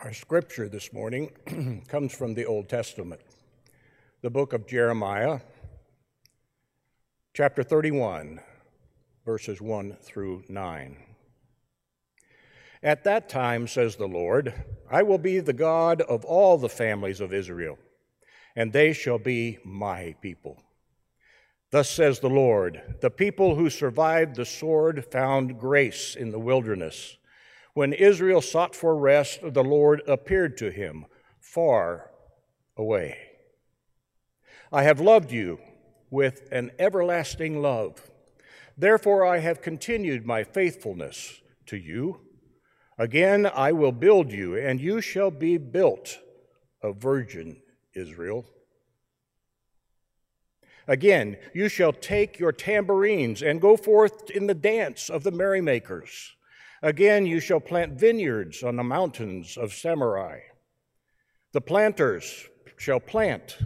Our scripture this morning comes from the Old Testament, the book of Jeremiah, chapter 31, verses 1 through 9. At that time, says the Lord, I will be the God of all the families of Israel, and they shall be my people. Thus says the Lord The people who survived the sword found grace in the wilderness. When Israel sought for rest, the Lord appeared to him far away. I have loved you with an everlasting love. Therefore, I have continued my faithfulness to you. Again, I will build you, and you shall be built, a virgin Israel. Again, you shall take your tambourines and go forth in the dance of the merrymakers. Again, you shall plant vineyards on the mountains of Samaria. The planters shall plant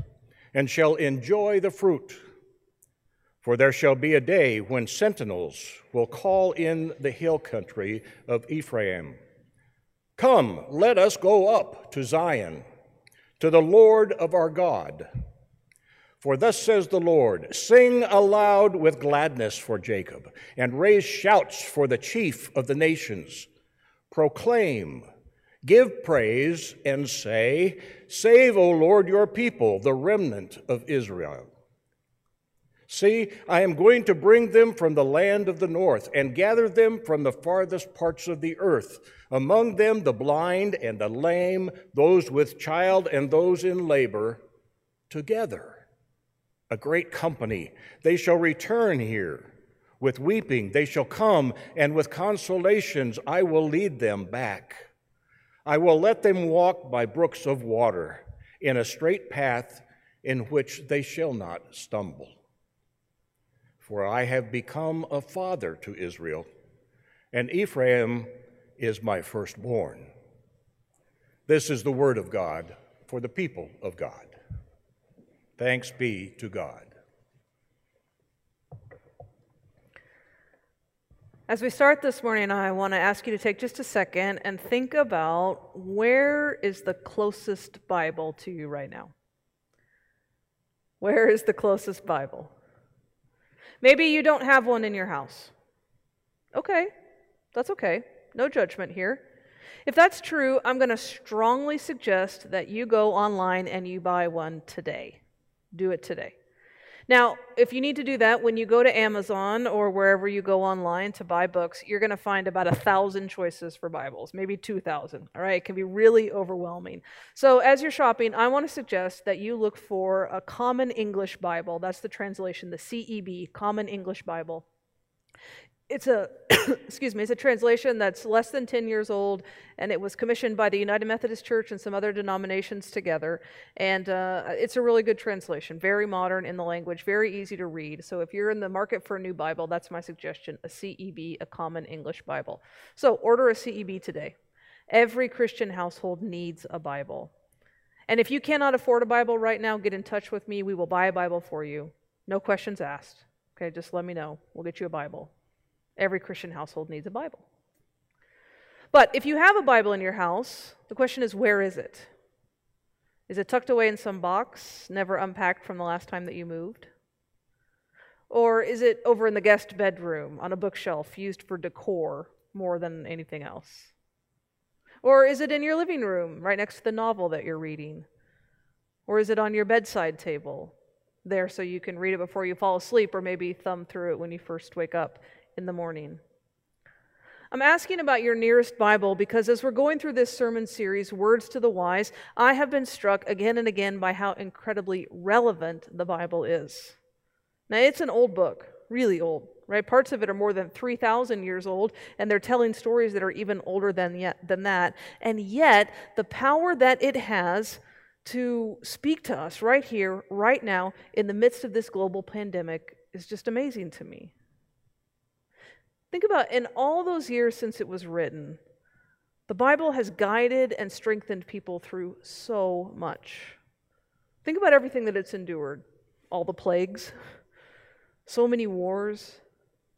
and shall enjoy the fruit. For there shall be a day when sentinels will call in the hill country of Ephraim Come, let us go up to Zion, to the Lord of our God. For thus says the Lord Sing aloud with gladness for Jacob, and raise shouts for the chief of the nations. Proclaim, give praise, and say, Save, O Lord, your people, the remnant of Israel. See, I am going to bring them from the land of the north and gather them from the farthest parts of the earth, among them the blind and the lame, those with child and those in labor, together a great company. They shall return here. With weeping they shall come, and with consolations I will lead them back. I will let them walk by brooks of water in a straight path in which they shall not stumble. For I have become a father to Israel, and Ephraim is my firstborn. This is the word of God for the people of God. Thanks be to God. As we start this morning, I want to ask you to take just a second and think about where is the closest Bible to you right now? Where is the closest Bible? Maybe you don't have one in your house. Okay, that's okay. No judgment here. If that's true, I'm going to strongly suggest that you go online and you buy one today. Do it today. Now, if you need to do that, when you go to Amazon or wherever you go online to buy books, you're going to find about a thousand choices for Bibles, maybe 2,000. All right, it can be really overwhelming. So, as you're shopping, I want to suggest that you look for a Common English Bible. That's the translation, the CEB, Common English Bible it's a excuse me it's a translation that's less than 10 years old and it was commissioned by the united methodist church and some other denominations together. And uh, it's a really good translation very modern in the language very easy to read. So if you're in the market for a new bible that's my suggestion a ceb a common english bible. So order a ceb today. Every christian household needs a bible. And if you cannot afford a bible right now get in touch with me. We will buy a bible for you. No questions asked. Okay just let me know. We'll get you a bible Every Christian household needs a Bible. But if you have a Bible in your house, the question is where is it? Is it tucked away in some box, never unpacked from the last time that you moved? Or is it over in the guest bedroom on a bookshelf used for decor more than anything else? Or is it in your living room right next to the novel that you're reading? Or is it on your bedside table there so you can read it before you fall asleep or maybe thumb through it when you first wake up in the morning. I'm asking about your nearest Bible because as we're going through this sermon series, Words to the Wise, I have been struck again and again by how incredibly relevant the Bible is. Now, it's an old book, really old, right? Parts of it are more than 3,000 years old, and they're telling stories that are even older than, yet, than that. And yet, the power that it has to speak to us right here, right now, in the midst of this global pandemic is just amazing to me. Think about in all those years since it was written, the Bible has guided and strengthened people through so much. Think about everything that it's endured all the plagues, so many wars,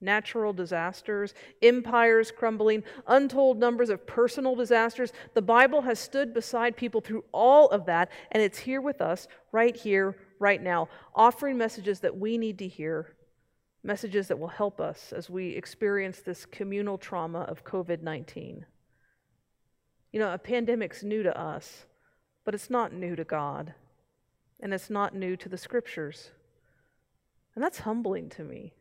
natural disasters, empires crumbling, untold numbers of personal disasters. The Bible has stood beside people through all of that, and it's here with us, right here, right now, offering messages that we need to hear, messages that will help us as we experience this communal trauma of COVID 19. You know, a pandemic's new to us, but it's not new to God, and it's not new to the scriptures. And that's humbling to me.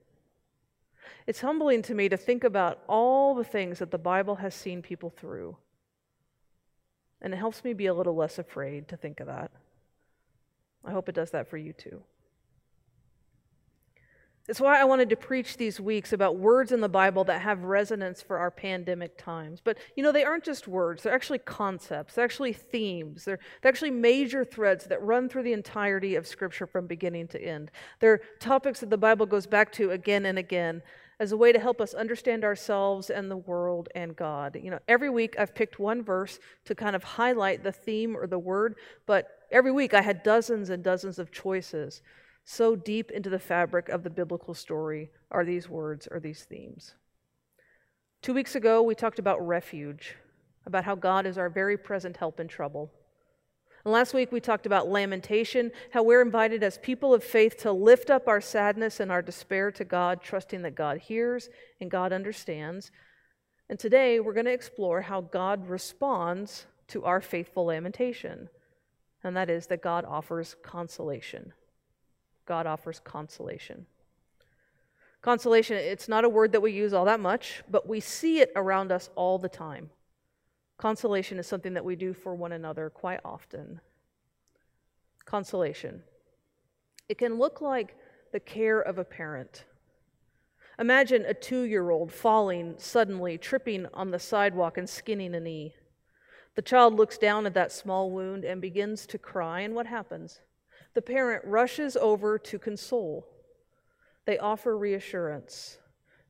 It's humbling to me to think about all the things that the Bible has seen people through. And it helps me be a little less afraid to think of that. I hope it does that for you too. It's why I wanted to preach these weeks about words in the Bible that have resonance for our pandemic times. But you know, they aren't just words, they're actually concepts, they're actually themes, they're, they're actually major threads that run through the entirety of Scripture from beginning to end. They're topics that the Bible goes back to again and again as a way to help us understand ourselves and the world and God. You know, every week I've picked one verse to kind of highlight the theme or the word, but every week I had dozens and dozens of choices. So deep into the fabric of the biblical story are these words or these themes. Two weeks ago, we talked about refuge, about how God is our very present help in trouble. And last week, we talked about lamentation, how we're invited as people of faith to lift up our sadness and our despair to God, trusting that God hears and God understands. And today, we're going to explore how God responds to our faithful lamentation, and that is that God offers consolation. God offers consolation. Consolation, it's not a word that we use all that much, but we see it around us all the time. Consolation is something that we do for one another quite often. Consolation. It can look like the care of a parent. Imagine a two year old falling suddenly, tripping on the sidewalk and skinning a knee. The child looks down at that small wound and begins to cry, and what happens? The parent rushes over to console. They offer reassurance.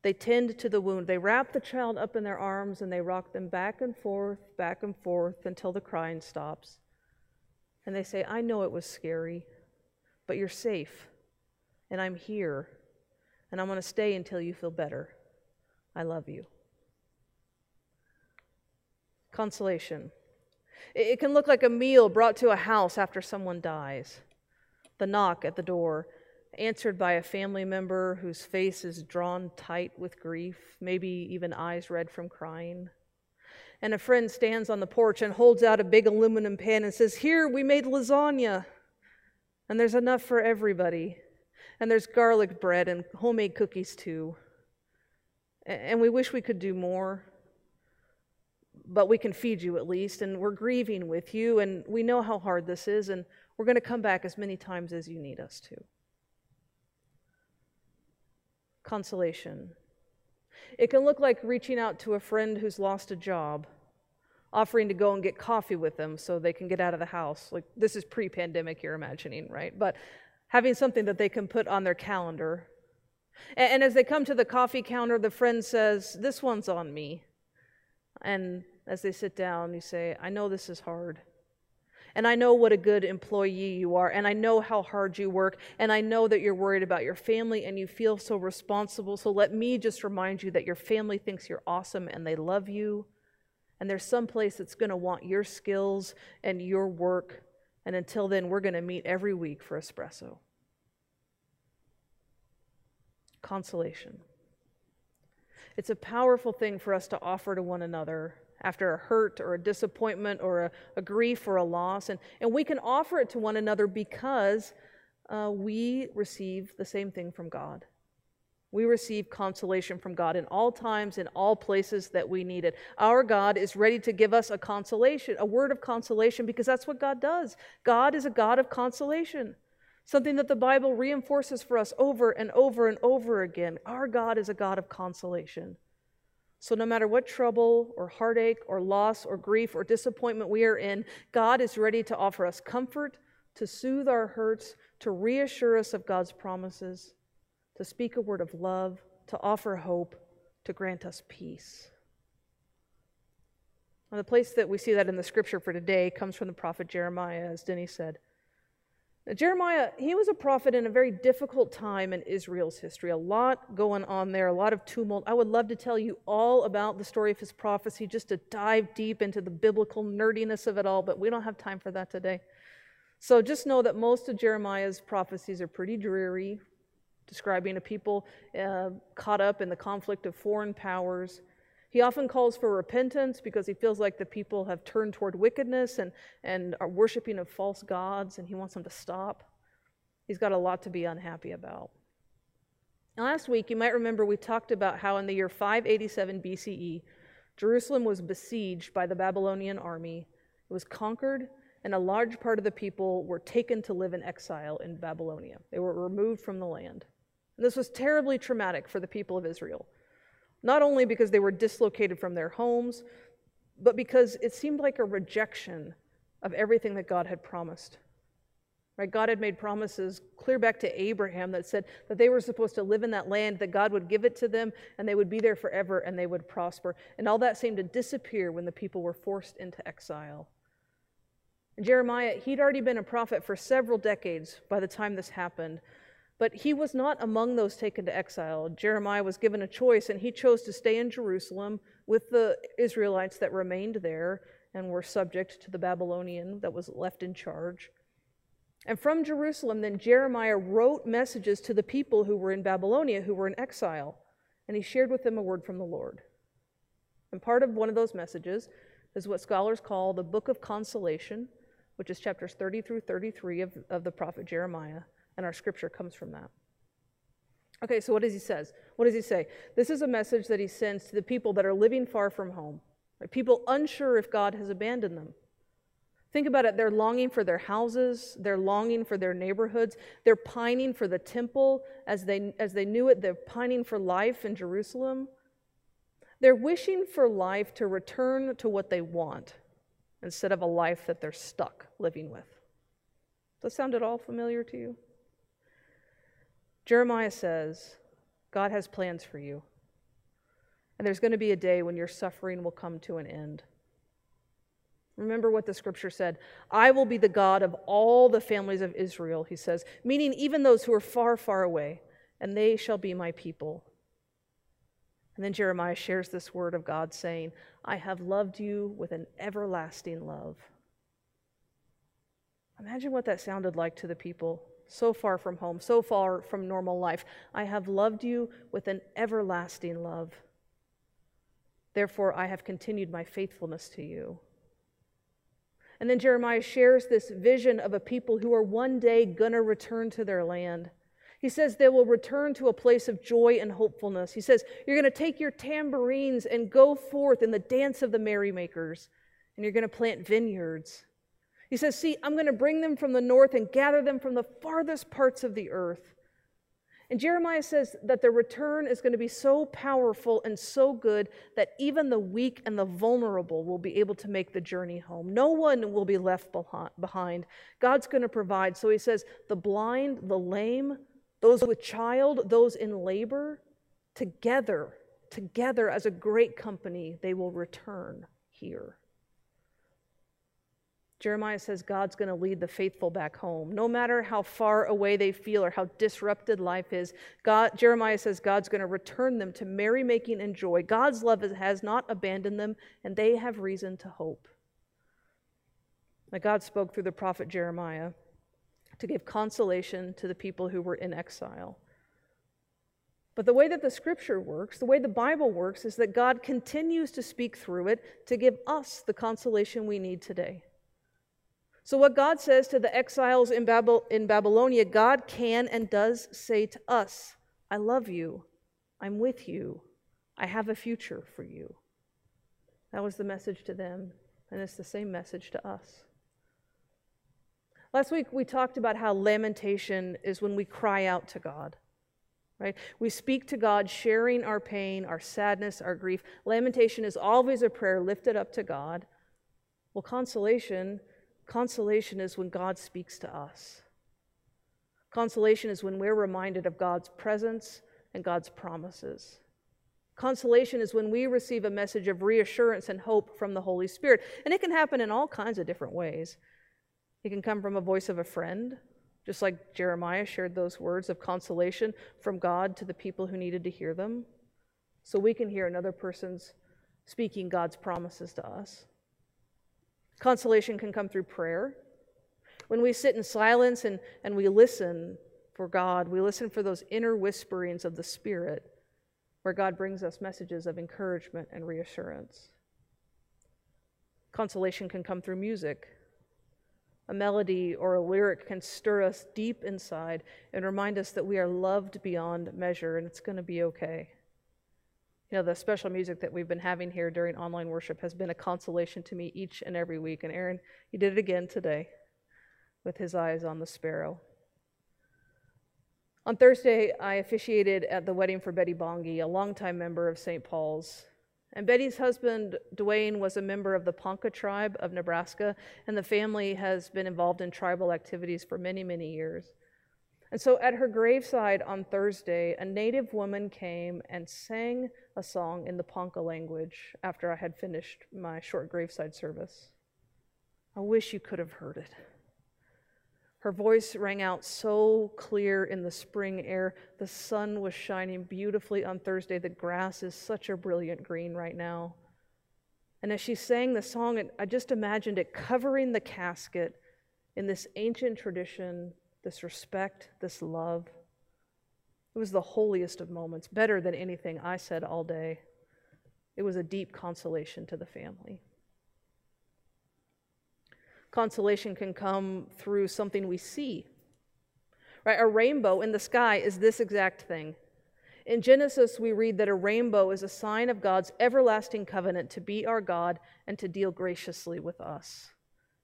They tend to the wound. They wrap the child up in their arms and they rock them back and forth, back and forth until the crying stops. And they say, I know it was scary, but you're safe, and I'm here, and I'm going to stay until you feel better. I love you. Consolation. It can look like a meal brought to a house after someone dies the knock at the door, answered by a family member whose face is drawn tight with grief, maybe even eyes red from crying. And a friend stands on the porch and holds out a big aluminum pan and says, Here, we made lasagna. And there's enough for everybody. And there's garlic bread and homemade cookies too. And we wish we could do more, but we can feed you at least. And we're grieving with you, and we know how hard this is, and we're going to come back as many times as you need us to. Consolation. It can look like reaching out to a friend who's lost a job, offering to go and get coffee with them so they can get out of the house. Like, this is pre pandemic, you're imagining, right? But having something that they can put on their calendar. And, and as they come to the coffee counter, the friend says, This one's on me. And as they sit down, you say, I know this is hard. And I know what a good employee you are. And I know how hard you work. And I know that you're worried about your family and you feel so responsible. So let me just remind you that your family thinks you're awesome and they love you. And there's some place that's going to want your skills and your work. And until then, we're going to meet every week for espresso. Consolation. It's a powerful thing for us to offer to one another after a hurt or a disappointment or a, a grief or a loss. And, and we can offer it to one another because uh, we receive the same thing from God. We receive consolation from God in all times, in all places that we need it. Our God is ready to give us a consolation, a word of consolation, because that's what God does. God is a God of consolation, something that the Bible reinforces for us over and over and over again. Our God is a God of consolation. So, no matter what trouble or heartache or loss or grief or disappointment we are in, God is ready to offer us comfort, to soothe our hurts, to reassure us of God's promises, to speak a word of love, to offer hope, to grant us peace. And the place that we see that in the scripture for today comes from the prophet Jeremiah, as Denny said. Now, Jeremiah, he was a prophet in a very difficult time in Israel's history. A lot going on there, a lot of tumult. I would love to tell you all about the story of his prophecy, just to dive deep into the biblical nerdiness of it all, but we don't have time for that today. So just know that most of Jeremiah's prophecies are pretty dreary, describing a people uh, caught up in the conflict of foreign powers. He often calls for repentance because he feels like the people have turned toward wickedness and, and are worshiping of false gods, and he wants them to stop. He's got a lot to be unhappy about. last week, you might remember we talked about how in the year 587 BCE, Jerusalem was besieged by the Babylonian army. It was conquered and a large part of the people were taken to live in exile in Babylonia. They were removed from the land. And this was terribly traumatic for the people of Israel, not only because they were dislocated from their homes, but because it seemed like a rejection of everything that God had promised. Right? God had made promises clear back to Abraham that said that they were supposed to live in that land, that God would give it to them, and they would be there forever and they would prosper. And all that seemed to disappear when the people were forced into exile. And Jeremiah, he'd already been a prophet for several decades by the time this happened, but he was not among those taken to exile. Jeremiah was given a choice, and he chose to stay in Jerusalem with the Israelites that remained there and were subject to the Babylonian that was left in charge. And from Jerusalem, then Jeremiah wrote messages to the people who were in Babylonia, who were in exile, and he shared with them a word from the Lord. And part of one of those messages is what scholars call the Book of Consolation which is chapters 30 through 33 of, of the prophet Jeremiah, and our scripture comes from that. Okay, so what does he says? What does he say? This is a message that he sends to the people that are living far from home, right? people unsure if God has abandoned them. Think about it. They're longing for their houses. They're longing for their neighborhoods. They're pining for the temple as they, as they knew it. They're pining for life in Jerusalem. They're wishing for life to return to what they want instead of a life that they're stuck living with. Does that sound at all familiar to you? Jeremiah says, God has plans for you. And there's going to be a day when your suffering will come to an end. Remember what the scripture said I will be the God of all the families of Israel, he says, meaning even those who are far, far away, and they shall be my people. And then Jeremiah shares this word of God saying, I have loved you with an everlasting love. Imagine what that sounded like to the people so far from home, so far from normal life. I have loved you with an everlasting love. Therefore, I have continued my faithfulness to you. And then Jeremiah shares this vision of a people who are one day going to return to their land. He says they will return to a place of joy and hopefulness. He says, You're going to take your tambourines and go forth in the dance of the merrymakers, and you're going to plant vineyards. He says, See, I'm going to bring them from the north and gather them from the farthest parts of the earth. And Jeremiah says that the return is going to be so powerful and so good that even the weak and the vulnerable will be able to make the journey home. No one will be left behind. God's going to provide. So he says, the blind, the lame, those with child, those in labor, together, together as a great company, they will return here. Jeremiah says God's going to lead the faithful back home. No matter how far away they feel or how disrupted life is, God, Jeremiah says God's going to return them to merrymaking and joy. God's love has not abandoned them, and they have reason to hope. Now, God spoke through the prophet Jeremiah to give consolation to the people who were in exile. But the way that the scripture works, the way the Bible works, is that God continues to speak through it to give us the consolation we need today. So, what God says to the exiles in, in Babylonia, God can and does say to us I love you, I'm with you, I have a future for you. That was the message to them, and it's the same message to us. Last week we talked about how lamentation is when we cry out to God. Right? We speak to God, sharing our pain, our sadness, our grief. Lamentation is always a prayer lifted up to God. Well, consolation, consolation is when God speaks to us. Consolation is when we're reminded of God's presence and God's promises. Consolation is when we receive a message of reassurance and hope from the Holy Spirit. And it can happen in all kinds of different ways. It can come from a voice of a friend, just like Jeremiah shared those words of consolation from God to the people who needed to hear them, so we can hear another person's speaking God's promises to us. Consolation can come through prayer. When we sit in silence and, and we listen for God, we listen for those inner whisperings of the Spirit where God brings us messages of encouragement and reassurance. Consolation can come through music. A melody or a lyric can stir us deep inside and remind us that we are loved beyond measure and it's going to be okay. You know, the special music that we've been having here during online worship has been a consolation to me each and every week. And Aaron, he did it again today with his eyes on the sparrow. On Thursday, I officiated at the wedding for Betty Bongi, a longtime member of St. Paul's. And Betty's husband, Dwayne, was a member of the Ponca tribe of Nebraska, and the family has been involved in tribal activities for many, many years. And so at her graveside on Thursday, a native woman came and sang a song in the Ponca language after I had finished my short graveside service. I wish you could have heard it. Her voice rang out so clear in the spring air. The sun was shining beautifully on Thursday. The grass is such a brilliant green right now. And as she sang the song, I just imagined it covering the casket in this ancient tradition, this respect, this love. It was the holiest of moments, better than anything I said all day. It was a deep consolation to the family. Consolation can come through something we see. Right? A rainbow in the sky is this exact thing. In Genesis, we read that a rainbow is a sign of God's everlasting covenant to be our God and to deal graciously with us.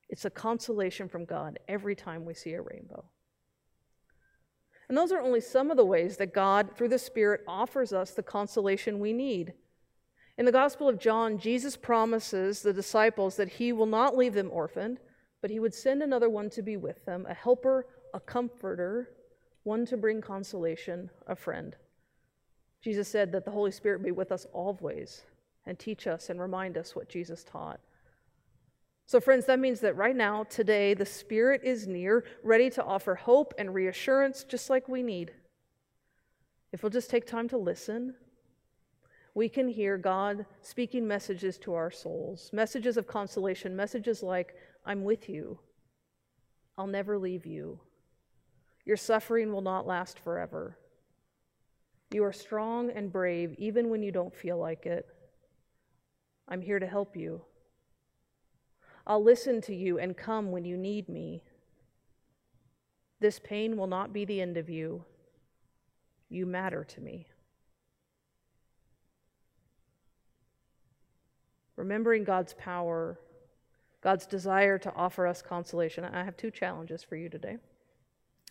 It's a consolation from God every time we see a rainbow. And those are only some of the ways that God, through the Spirit, offers us the consolation we need. In the Gospel of John, Jesus promises the disciples that he will not leave them orphaned, but he would send another one to be with them, a helper, a comforter, one to bring consolation, a friend. Jesus said that the Holy Spirit be with us always and teach us and remind us what Jesus taught. So, friends, that means that right now, today, the Spirit is near, ready to offer hope and reassurance just like we need. If we'll just take time to listen, we can hear God speaking messages to our souls, messages of consolation, messages like, I'm with you. I'll never leave you. Your suffering will not last forever. You are strong and brave even when you don't feel like it. I'm here to help you. I'll listen to you and come when you need me. This pain will not be the end of you. You matter to me. Remembering God's power God's desire to offer us consolation. I have two challenges for you today.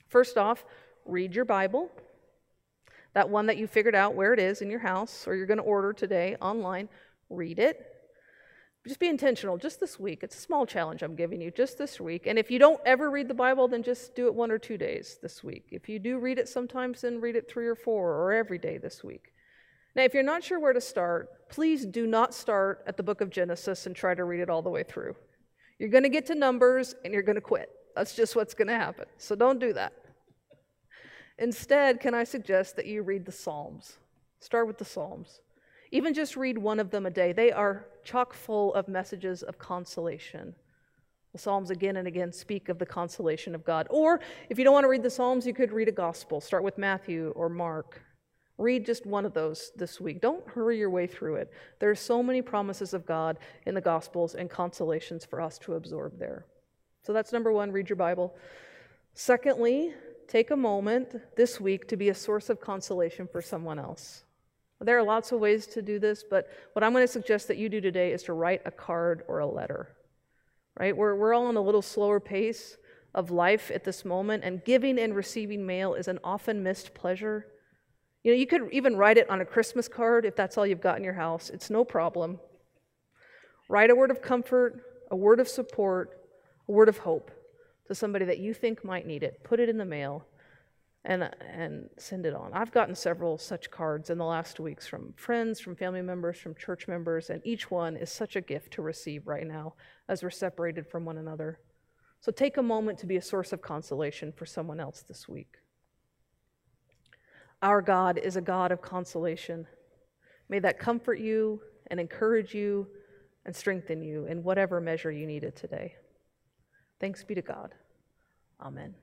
First off, read your Bible, that one that you figured out where it is in your house or you're going to order today online. Read it. Just be intentional just this week. It's a small challenge I'm giving you just this week. And if you don't ever read the Bible, then just do it one or two days this week. If you do read it sometimes, then read it three or four or every day this week. Now, if you're not sure where to start, please do not start at the book of Genesis and try to read it all the way through. You're going to get to numbers and you're going to quit. That's just what's going to happen. So don't do that. Instead, can I suggest that you read the Psalms? Start with the Psalms. Even just read one of them a day. They are chock full of messages of consolation. The Psalms again and again speak of the consolation of God. Or if you don't want to read the Psalms, you could read a gospel. Start with Matthew or Mark. Read just one of those this week. Don't hurry your way through it. There are so many promises of God in the Gospels and consolations for us to absorb there. So that's number one read your Bible. Secondly, take a moment this week to be a source of consolation for someone else. There are lots of ways to do this, but what I'm going to suggest that you do today is to write a card or a letter. Right? We're, we're all on a little slower pace of life at this moment, and giving and receiving mail is an often missed pleasure. You know, you could even write it on a Christmas card if that's all you've got in your house. It's no problem. Write a word of comfort, a word of support, a word of hope to somebody that you think might need it. Put it in the mail and, and send it on. I've gotten several such cards in the last weeks from friends, from family members, from church members, and each one is such a gift to receive right now as we're separated from one another. So take a moment to be a source of consolation for someone else this week. Our God is a God of consolation. May that comfort you and encourage you and strengthen you in whatever measure you need it today. Thanks be to God. Amen.